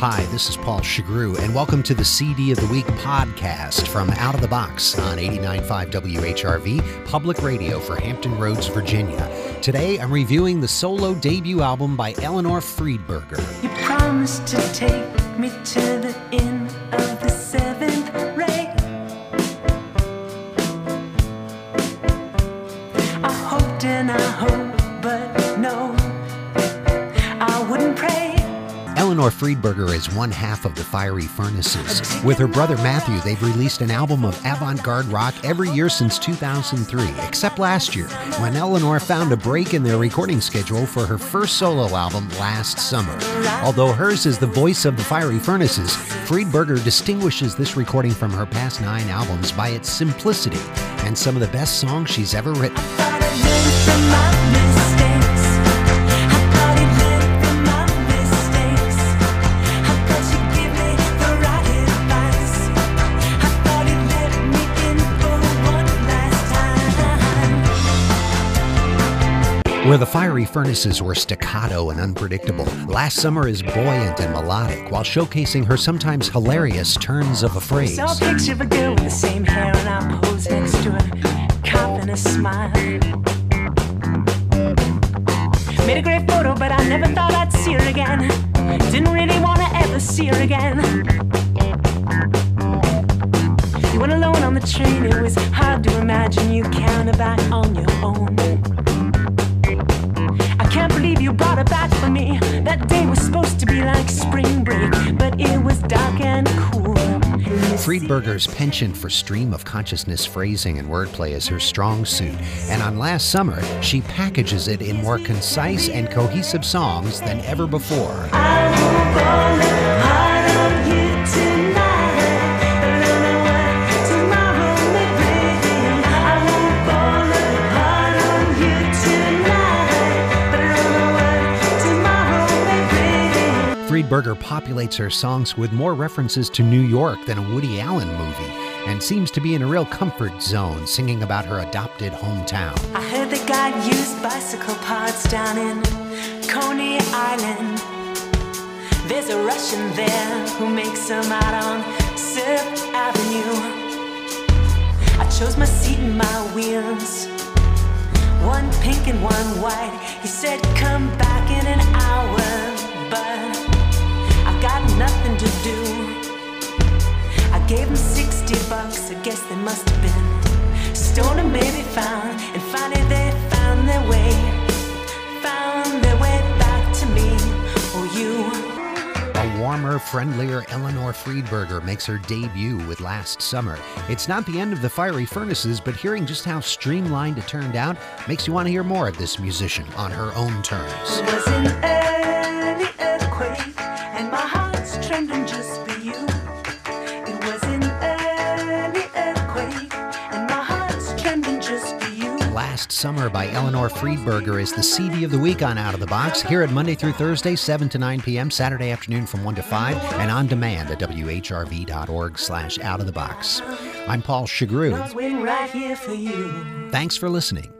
Hi, this is Paul Shugrue, and welcome to the CD of the Week podcast from Out of the Box on 89.5 WHRV, public radio for Hampton Roads, Virginia. Today, I'm reviewing the solo debut album by Eleanor Friedberger. You promised to take me to the end of Eleanor Friedberger is one half of the Fiery Furnaces. With her brother Matthew, they've released an album of avant garde rock every year since 2003, except last year, when Eleanor found a break in their recording schedule for her first solo album last summer. Although hers is the voice of the Fiery Furnaces, Friedberger distinguishes this recording from her past nine albums by its simplicity and some of the best songs she's ever written. Where the fiery furnaces were staccato and unpredictable, Last Summer is buoyant and melodic while showcasing her sometimes hilarious turns of a phrase. Saw a picture of a girl with the same hair, and I posed next to her, coughing a smile. Made a great photo, but I never thought I'd see her again. Didn't really wanna ever see her again. You went alone on the train, it was hard to imagine you back on you brought her back for me. That day was supposed to be like spring break, but it was dark and cool. And you see- Friedberger's penchant for stream of consciousness phrasing and wordplay is her strong suit, and on Last Summer, she packages it in more concise and cohesive songs than ever before. Friedberger populates her songs with more references to New York than a Woody Allen movie, and seems to be in a real comfort zone singing about her adopted hometown. I heard that God used bicycle parts down in Coney Island. There's a Russian there who makes them out on Surf Avenue. I chose my seat and my wheels, one pink and one white. He said, Come back in an hour, but nothing to do. I gave them 60 bucks, I guess they must have been stolen, maybe found, and finally they found their way, found their way back to me or you. A warmer, friendlier Eleanor Friedberger makes her debut with Last Summer. It's not the end of the fiery furnaces, but hearing just how streamlined it turned out makes you want to hear more of this musician on her own terms. Last Summer by Eleanor Friedberger is the CD of the week on Out of the Box. here at Monday through Thursday, 7 to 9 p.m., Saturday afternoon from 1 to 5, and on demand at whrv.org slash out of the box. I'm Paul I Shugrue. right here for you. Thanks for listening.